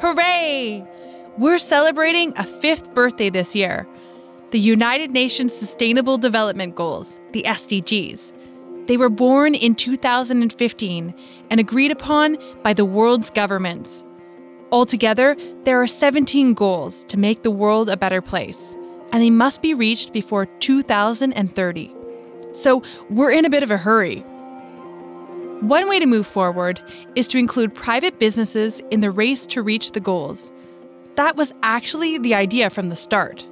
Hooray! We're celebrating a fifth birthday this year the United Nations Sustainable Development Goals, the SDGs. They were born in 2015 and agreed upon by the world's governments. Altogether, there are 17 goals to make the world a better place, and they must be reached before 2030. So we're in a bit of a hurry. One way to move forward is to include private businesses in the race to reach the goals. That was actually the idea from the start.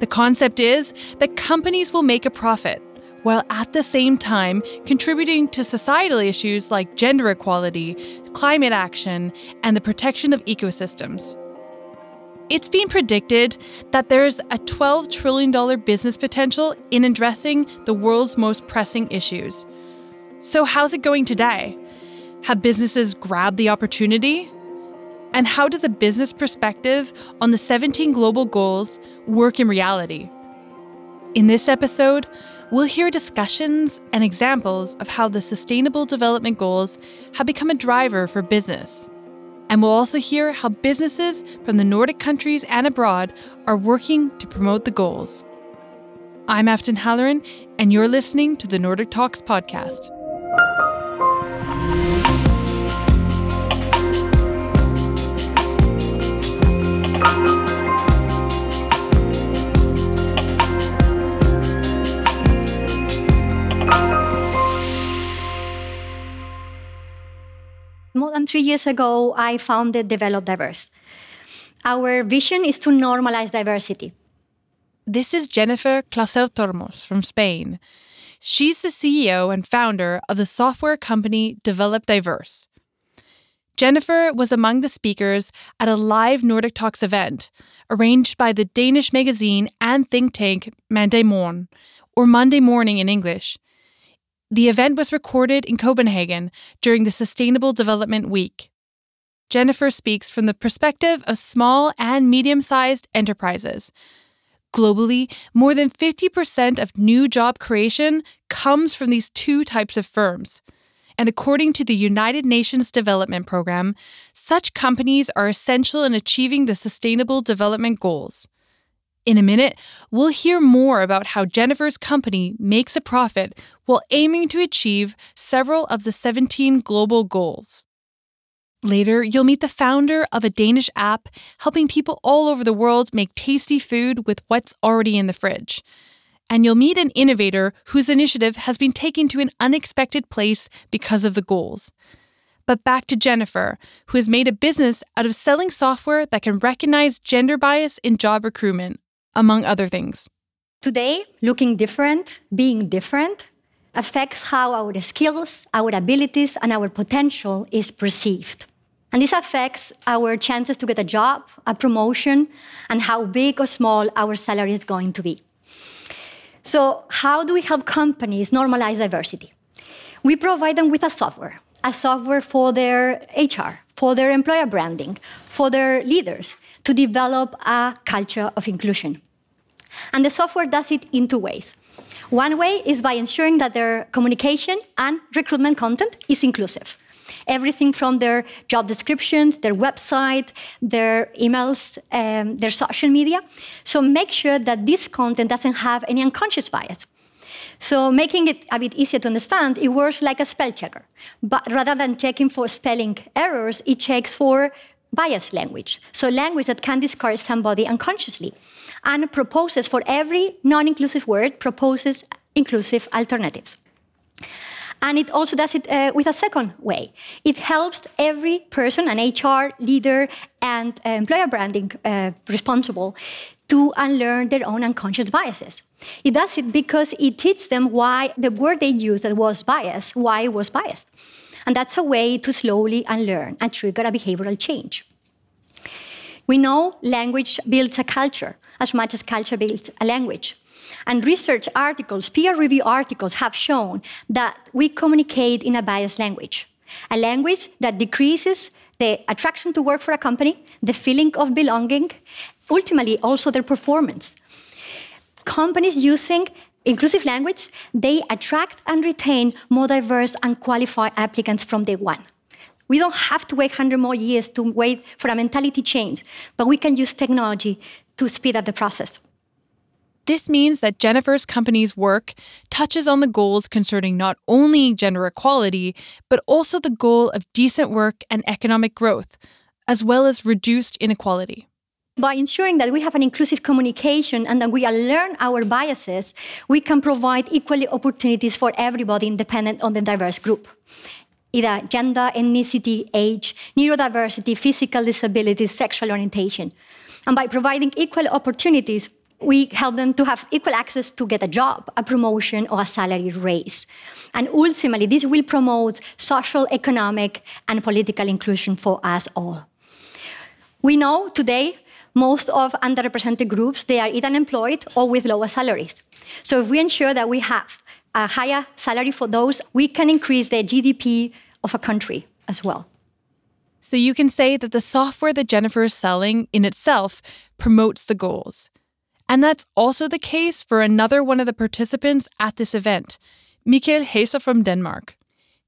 The concept is that companies will make a profit while at the same time contributing to societal issues like gender equality, climate action, and the protection of ecosystems. It's been predicted that there's a $12 trillion business potential in addressing the world's most pressing issues. So, how's it going today? Have businesses grabbed the opportunity? And how does a business perspective on the 17 global goals work in reality? In this episode, we'll hear discussions and examples of how the Sustainable Development Goals have become a driver for business. And we'll also hear how businesses from the Nordic countries and abroad are working to promote the goals. I'm Afton Halloran, and you're listening to the Nordic Talks podcast. Than three years ago, I founded Develop Diverse. Our vision is to normalize diversity. This is Jennifer Clausell Tormos from Spain. She's the CEO and founder of the software company Develop Diverse. Jennifer was among the speakers at a live Nordic Talks event arranged by the Danish magazine and think tank Mandag Morgen, or Monday Morning in English, the event was recorded in Copenhagen during the Sustainable Development Week. Jennifer speaks from the perspective of small and medium sized enterprises. Globally, more than 50% of new job creation comes from these two types of firms. And according to the United Nations Development Programme, such companies are essential in achieving the Sustainable Development Goals. In a minute, we'll hear more about how Jennifer's company makes a profit while aiming to achieve several of the 17 global goals. Later, you'll meet the founder of a Danish app helping people all over the world make tasty food with what's already in the fridge. And you'll meet an innovator whose initiative has been taken to an unexpected place because of the goals. But back to Jennifer, who has made a business out of selling software that can recognize gender bias in job recruitment among other things. Today, looking different, being different, affects how our skills, our abilities, and our potential is perceived. And this affects our chances to get a job, a promotion, and how big or small our salary is going to be. So, how do we help companies normalize diversity? We provide them with a software, a software for their HR, for their employer branding, for their leaders to develop a culture of inclusion. And the software does it in two ways. One way is by ensuring that their communication and recruitment content is inclusive. Everything from their job descriptions, their website, their emails, um, their social media. So make sure that this content doesn't have any unconscious bias. So making it a bit easier to understand, it works like a spell checker. But rather than checking for spelling errors, it checks for biased language. So language that can discourage somebody unconsciously and proposes for every non-inclusive word proposes inclusive alternatives. And it also does it uh, with a second way. It helps every person, an HR leader and uh, employer branding uh, responsible, to unlearn their own unconscious biases. It does it because it teaches them why the word they used that was biased, why it was biased. And that's a way to slowly unlearn and trigger a behavioral change. We know language builds a culture as much as culture builds a language. And research articles, peer review articles, have shown that we communicate in a biased language, a language that decreases the attraction to work for a company, the feeling of belonging, ultimately also their performance. Companies using inclusive language, they attract and retain more diverse and qualified applicants from day one. We don't have to wait 100 more years to wait for a mentality change, but we can use technology to speed up the process. This means that Jennifer's company's work touches on the goals concerning not only gender equality, but also the goal of decent work and economic growth, as well as reduced inequality. By ensuring that we have an inclusive communication and that we learn our biases, we can provide equal opportunities for everybody independent on the diverse group. Either gender, ethnicity, age, neurodiversity, physical disabilities, sexual orientation. And by providing equal opportunities, we help them to have equal access to get a job, a promotion, or a salary raise. And ultimately, this will promote social, economic, and political inclusion for us all. We know today most of underrepresented groups they are either unemployed or with lower salaries. So if we ensure that we have a higher salary for those, we can increase the GDP of a country as well. So you can say that the software that Jennifer is selling in itself promotes the goals. And that's also the case for another one of the participants at this event, Mikael Haase from Denmark.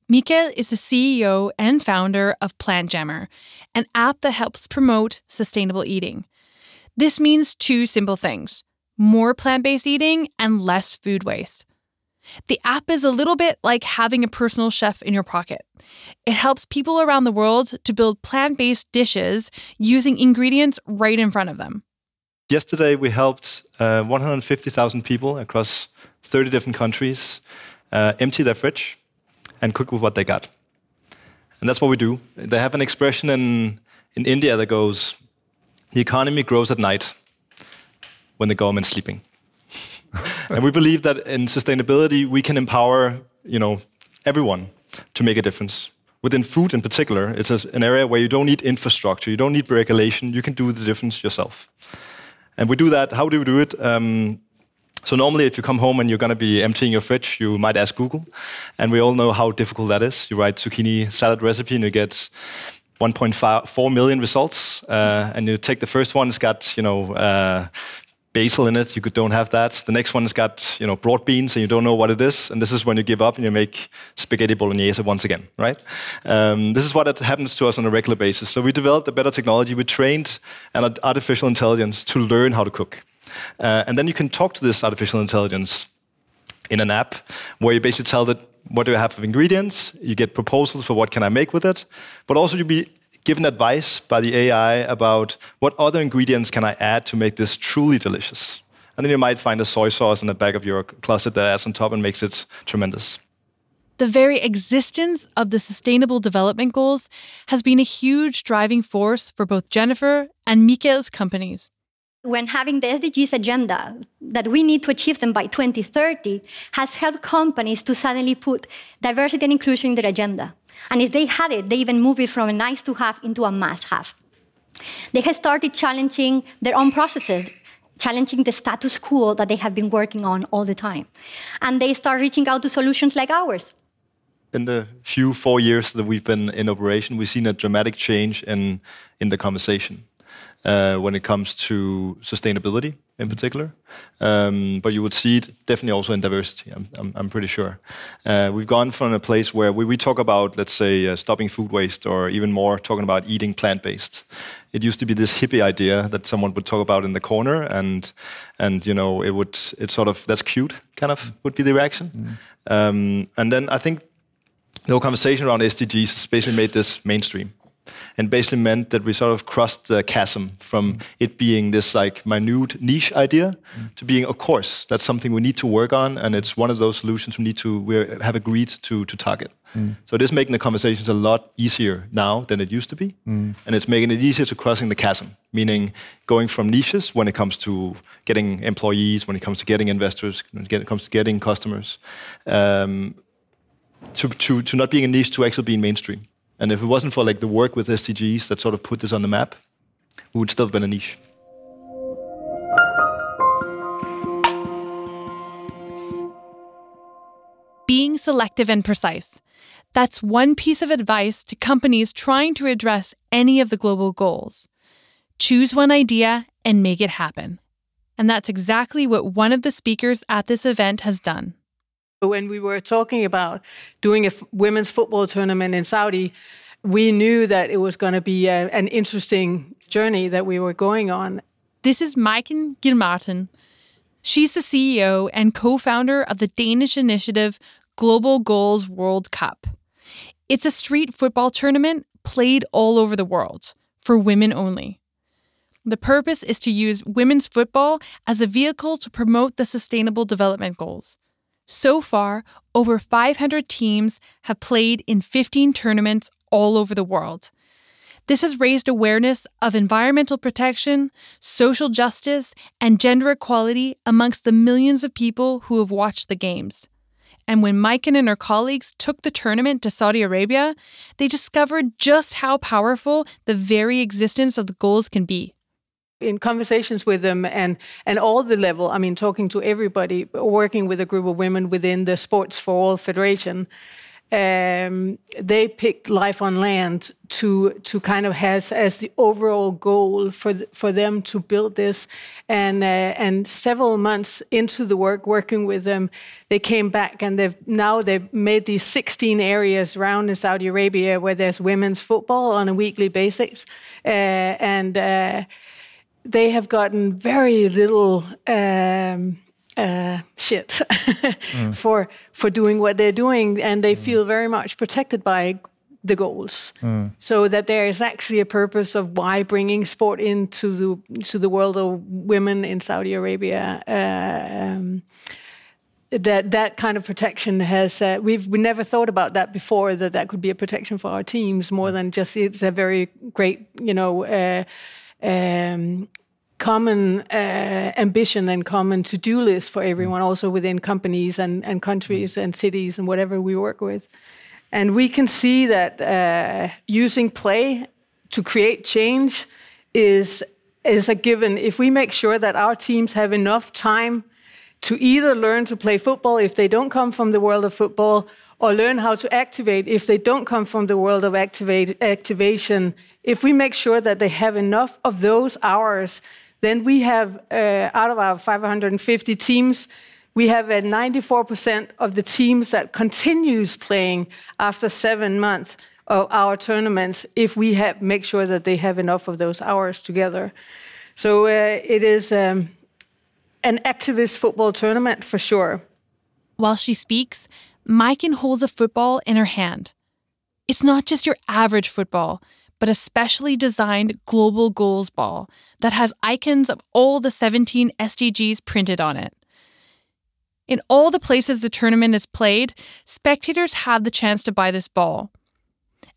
Mikael is the CEO and founder of Plant Jammer, an app that helps promote sustainable eating. This means two simple things more plant based eating and less food waste. The app is a little bit like having a personal chef in your pocket. It helps people around the world to build plant based dishes using ingredients right in front of them. Yesterday, we helped uh, 150,000 people across 30 different countries uh, empty their fridge and cook with what they got. And that's what we do. They have an expression in, in India that goes, the economy grows at night when the government's sleeping. and we believe that in sustainability, we can empower you know, everyone to make a difference. Within food in particular, it's an area where you don't need infrastructure, you don't need regulation, you can do the difference yourself. And we do that. How do we do it? Um, so normally, if you come home and you're going to be emptying your fridge, you might ask Google, and we all know how difficult that is. You write zucchini salad recipe, and you get 1.4 million results. Uh, and you take the first one, it's got you know uh, basil in it. You could, don't have that. The next one has got you know broad beans, and you don't know what it is. And this is when you give up and you make spaghetti bolognese once again, right? Um, this is what happens to us on a regular basis. So we developed a better technology. We trained an artificial intelligence to learn how to cook, uh, and then you can talk to this artificial intelligence in an app where you basically tell it what do I have of ingredients. You get proposals for what can I make with it, but also you be given advice by the AI about what other ingredients can I add to make this truly delicious. And then you might find a soy sauce in the back of your closet that adds on top and makes it tremendous. The very existence of the Sustainable Development Goals has been a huge driving force for both Jennifer and Mikael's companies. When having the SDGs agenda that we need to achieve them by 2030 has helped companies to suddenly put diversity and inclusion in their agenda. And if they had it, they even moved it from a nice to have into a must have. They have started challenging their own processes, challenging the status quo that they have been working on all the time. And they start reaching out to solutions like ours. In the few four years that we've been in operation, we've seen a dramatic change in, in the conversation when it comes to sustainability in particular. Um, but you would see it definitely also in diversity, I'm, I'm, I'm pretty sure. Uh, we've gone from a place where we, we talk about, let's say, uh, stopping food waste, or even more, talking about eating plant based. It used to be this hippie idea that someone would talk about in the corner, and and you know it would it sort of that's cute, kind of would be the reaction. Mm. Um, and then I think the whole conversation around SDGs has basically made this mainstream and basically meant that we sort of crossed the chasm from mm. it being this like minute niche idea mm. to being, of course, that's something we need to work on, and it's one of those solutions we need to we have agreed to to target. Mm. So it is making the conversations a lot easier now than it used to be, and it's making it easier to crossing the chasm, meaning going from niches when it comes to getting employees, when it comes to getting investors, when it comes to getting customers. Um, to, to, to not being a niche to actually being mainstream. And if it wasn't for like the work with SDGs that sort of put this on the map, we would still have been a niche. Being selective and precise. That's one piece of advice to companies trying to address any of the global goals. Choose one idea and make it happen. And that's exactly what one of the speakers at this event has done. When we were talking about doing a women's football tournament in Saudi, we knew that it was going to be a, an interesting journey that we were going on. This is Majken Gilmartin. She's the CEO and co founder of the Danish initiative Global Goals World Cup. It's a street football tournament played all over the world for women only. The purpose is to use women's football as a vehicle to promote the Sustainable Development Goals. So far, over 500 teams have played in 15 tournaments all over the world. This has raised awareness of environmental protection, social justice, and gender equality amongst the millions of people who have watched the Games. And when Majken and her colleagues took the tournament to Saudi Arabia, they discovered just how powerful the very existence of the goals can be in conversations with them and and all the level i mean talking to everybody working with a group of women within the sports for all federation um, they picked life on land to to kind of has as the overall goal for the, for them to build this, and uh, and several months into the work, working with them, they came back and they've now they've made these 16 areas around in Saudi Arabia where there's women's football on a weekly basis, uh, and uh, they have gotten very little. Um, uh, shit mm. for for doing what they're doing, and they mm. feel very much protected by the goals. Mm. So that there is actually a purpose of why bringing sport into the to the world of women in Saudi Arabia. Uh, um, that that kind of protection has uh, we've we never thought about that before that that could be a protection for our teams more than just it's a very great you know uh, um, common uh, ambition and common to-do list for everyone, also within companies and, and countries and cities and whatever we work with. And we can see that uh, using play to create change is is a given. If we make sure that our teams have enough time to either learn to play football if they don't come from the world of football, or learn how to activate if they don't come from the world of activate, activation, if we make sure that they have enough of those hours then we have, uh, out of our 550 teams, we have a 94% of the teams that continues playing after seven months of our tournaments if we have, make sure that they have enough of those hours together. So uh, it is um, an activist football tournament for sure. While she speaks, Majken holds a football in her hand. It's not just your average football but a specially designed global goals ball that has icons of all the 17 SDGs printed on it. In all the places the tournament is played, spectators have the chance to buy this ball.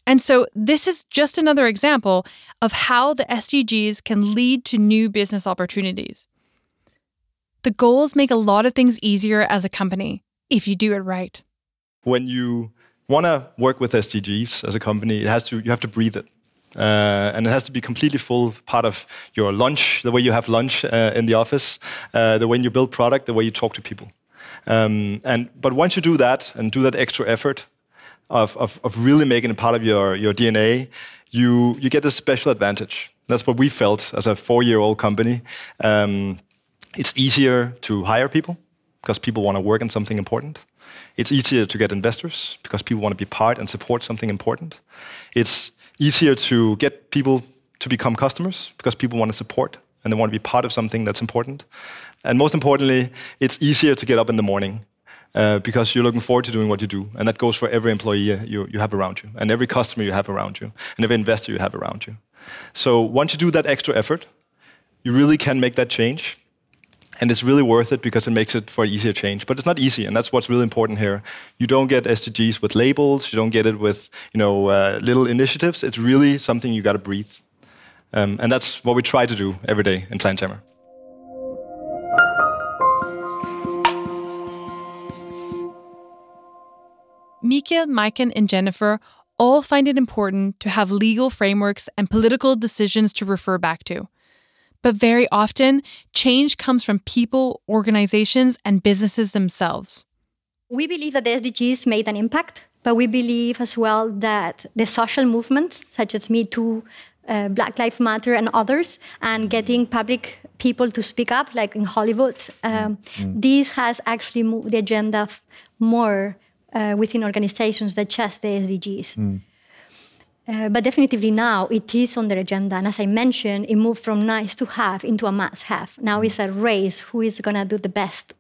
And so, this is just another example of how the SDGs can lead to new business opportunities. The goals make a lot of things easier as a company if you do it right. When you want to work with SDGs as a company, it has to you have to breathe it. Uh, and it has to be completely full part of your lunch, the way you have lunch uh, in the office, uh, the way you build product, the way you talk to people. Um, and but once you do that and do that extra effort of, of, of really making it part of your, your DNA, you you get this special advantage. That's what we felt as a four-year-old company. Um, it's easier to hire people because people want to work on something important. It's easier to get investors because people want to be part and support something important. It's easier to get people to become customers because people want to support and they want to be part of something that's important. And most importantly, it's easier to get up in the morning uh, because you're looking forward to doing what you do. And that goes for every employee you, you have around you, and every customer you have around you, and every investor you have around you. So once you do that extra effort, you really can make that change and it's really worth it because it makes it for easier change. But it's not easy, and that's what's really important here. You don't get SDGs with labels. You don't get it with you know uh, little initiatives. It's really something you got to breathe, um, and that's what we try to do every day in Sledgehammer. Mikael, Majken, and Jennifer all find it important to have legal frameworks and political decisions to refer back to. But very often, change comes from people, organizations, and businesses themselves. We believe that the SDGs made an impact, but we believe as well that the social movements, such as Me Too, uh, Black Lives Matter, and others, and getting public people to speak up, like in Hollywood, um, mm. this has actually moved the agenda more uh, within organizations than just the SDGs. Mm. Uh, but definitively now it is on their agenda. And as I mentioned, it moved from nice to have into a must have. Now it's a race who is going to do the best.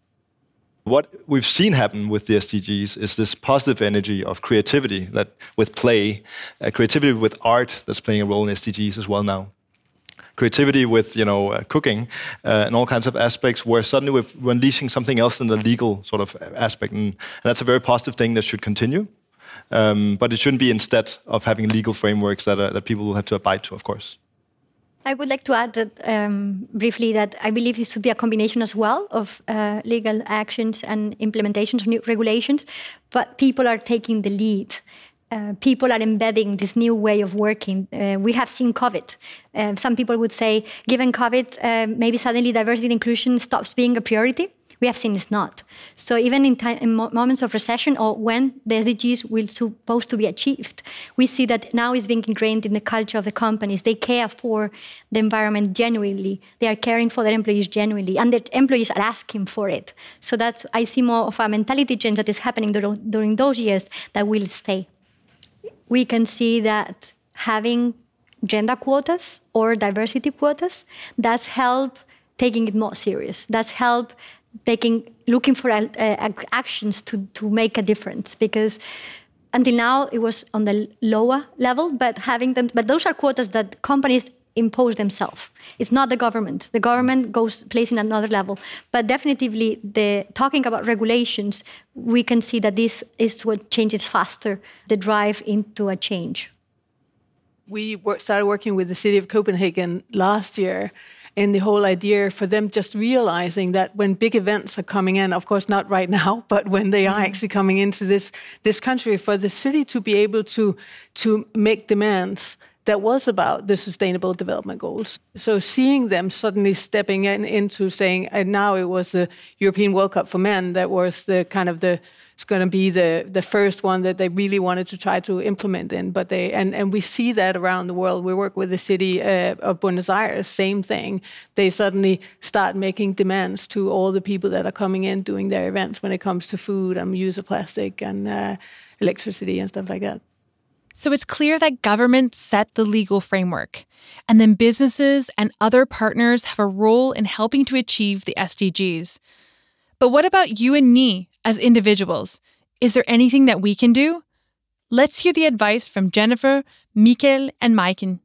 What we've seen happen with the SDGs is this positive energy of creativity that with play, uh, creativity with art that's playing a role in SDGs as well now. Creativity with you know uh, cooking uh, and all kinds of aspects where suddenly we're, unleashing something else than the legal sort of aspect, and, and that's a very positive thing that should continue. Um, but it shouldn't be instead of having legal frameworks that, are, that people will have to abide to, of course. I would like to add that um, briefly that I believe it should be a combination as well of uh, legal actions and implementations of new regulations, but people are taking the lead. Uh, people are embedding this new way of working. Uh, we have seen COVID. Uh, some people would say, given COVID, uh, maybe suddenly diversity and inclusion stops being a priority we have seen it's not. So even in, time, in moments of recession or when the SDGs will supposed to be achieved, we see that now it's being ingrained in the culture of the companies. They care for the environment genuinely. They are caring for their employees genuinely, and the employees are asking for it. So that I see more of a mentality change that is happening during, during those years that will stay. We can see that having gender quotas or diversity quotas does help taking it more serious. Does help taking looking for uh, actions to to make a difference. Because until now it was on the lower level but having them but those are quotas that companies impose themselves. It's not the government. The government goes placing another level. But definitively the talking about regulations we can see that this is what changes faster the drive into a change. We started working with the city of copenhagen last year and the whole idea for them just realizing that when big events are coming in, of course not right now, but when they are mm-hmm. actually coming into this this country, for the city to be able to to make demands that was about the sustainable development goals. So seeing them suddenly stepping in into saying, and now it was the European World Cup for men that was the kind of the it's going to be the the first one that they really wanted to try to implement in. But they and and we see that around the world. We work with the city uh, of Buenos Aires, same thing. They suddenly start making demands to all the people that are coming in doing their events when it comes to food and use of plastic and uh, electricity and stuff like that. So it's clear that governments set the legal framework, and then businesses and other partners have a role in helping to achieve the SDGs. But what about you and me as individuals? Is there anything that we can do? Let's hear the advice from Jennifer, Mikel, and Majken.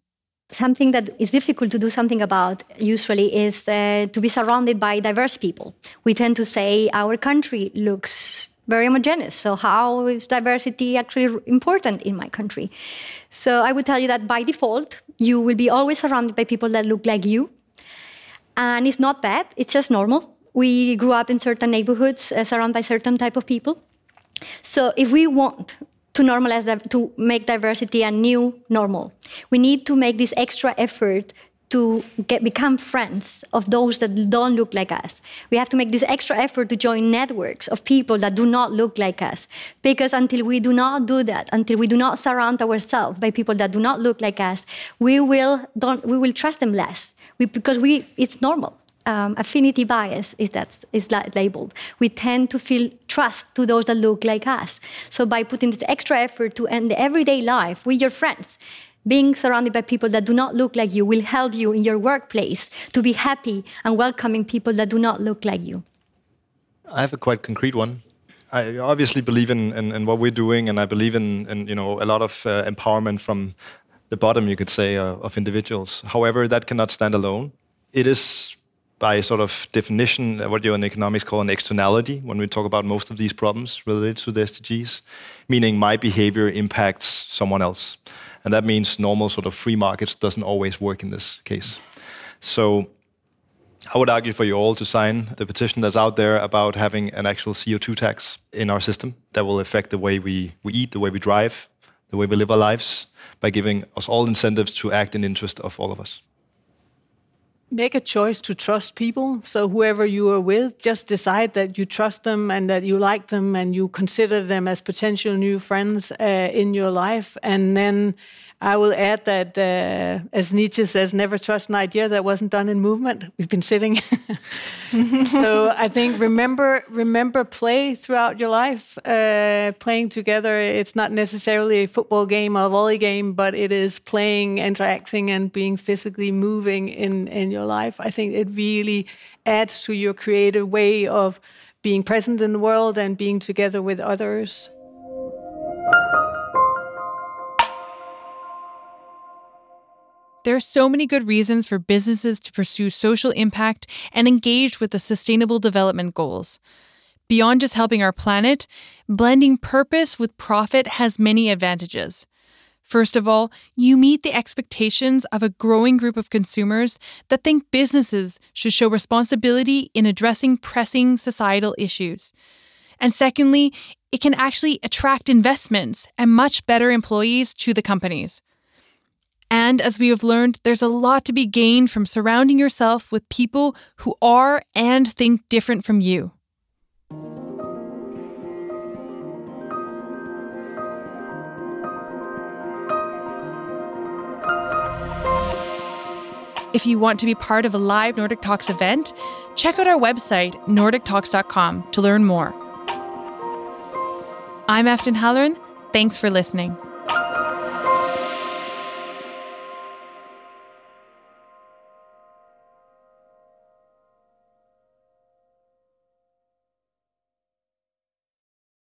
Something that is difficult to do something about usually is uh, to be surrounded by diverse people. We tend to say our country looks very homogeneous. So how is diversity actually important in my country? So I would tell you that by default, you will be always surrounded by people that look like you. And it's not bad, it's just normal. We grew up in certain neighborhoods uh, surrounded by certain type of people. So if we want to normalize that, to make diversity a new normal, we need to make this extra effort to get, become friends of those that don't look like us. We have to make this extra effort to join networks of people that do not look like us. Because until we do not do that, until we do not surround ourselves by people that do not look like us, we will, don't, we will trust them less we, because we, it's normal. Um, affinity bias is that is labeled. We tend to feel trust to those that look like us. So by putting this extra effort to end the everyday life with your friends, being surrounded by people that do not look like you will help you in your workplace to be happy and welcoming people that do not look like you. I have a quite concrete one. I obviously believe in, in, in what we're doing, and I believe in, in you know a lot of uh, empowerment from the bottom, you could say, uh, of individuals. However, that cannot stand alone. It is by sort of definition, uh, what you in economics call an externality when we talk about most of these problems related to the SDGs, meaning my behavior impacts someone else. And that means normal sort of free markets doesn't always work in this case. So I would argue for you all to sign the petition that's out there about having an actual CO2 tax in our system that will affect the way we, we eat, the way we drive, the way we live our lives, by giving us all incentives to act in the interest of all of us make a choice to trust people. So whoever you are with, just decide that you trust them and that you like them and you consider them as potential new friends uh, in your life. And then I will add that, uh, as Nietzsche says, never trust an idea that wasn't done in movement. We've been sitting. so I think remember remember play throughout your life. Uh, playing together. It's not necessarily a football game or a volley game, but it is playing, interacting, and being physically moving in in your life. I think it really adds to your creative way of being present in the world and being together with others. There are so many good reasons for businesses to pursue social impact and engage with the Sustainable Development Goals. Beyond just helping our planet, blending purpose with profit has many advantages. First of all, you meet the expectations of a growing group of consumers that think businesses should show responsibility in addressing pressing societal issues. And secondly, it can actually attract investments and much better employees to the companies. And as we have learned, there's a lot to be gained from surrounding yourself with people who are and think different from you. If you want to be part of a live Nordic Talks event, check out our website, nordictalks.com, to learn more. I'm Afton Halloran. Thanks for listening.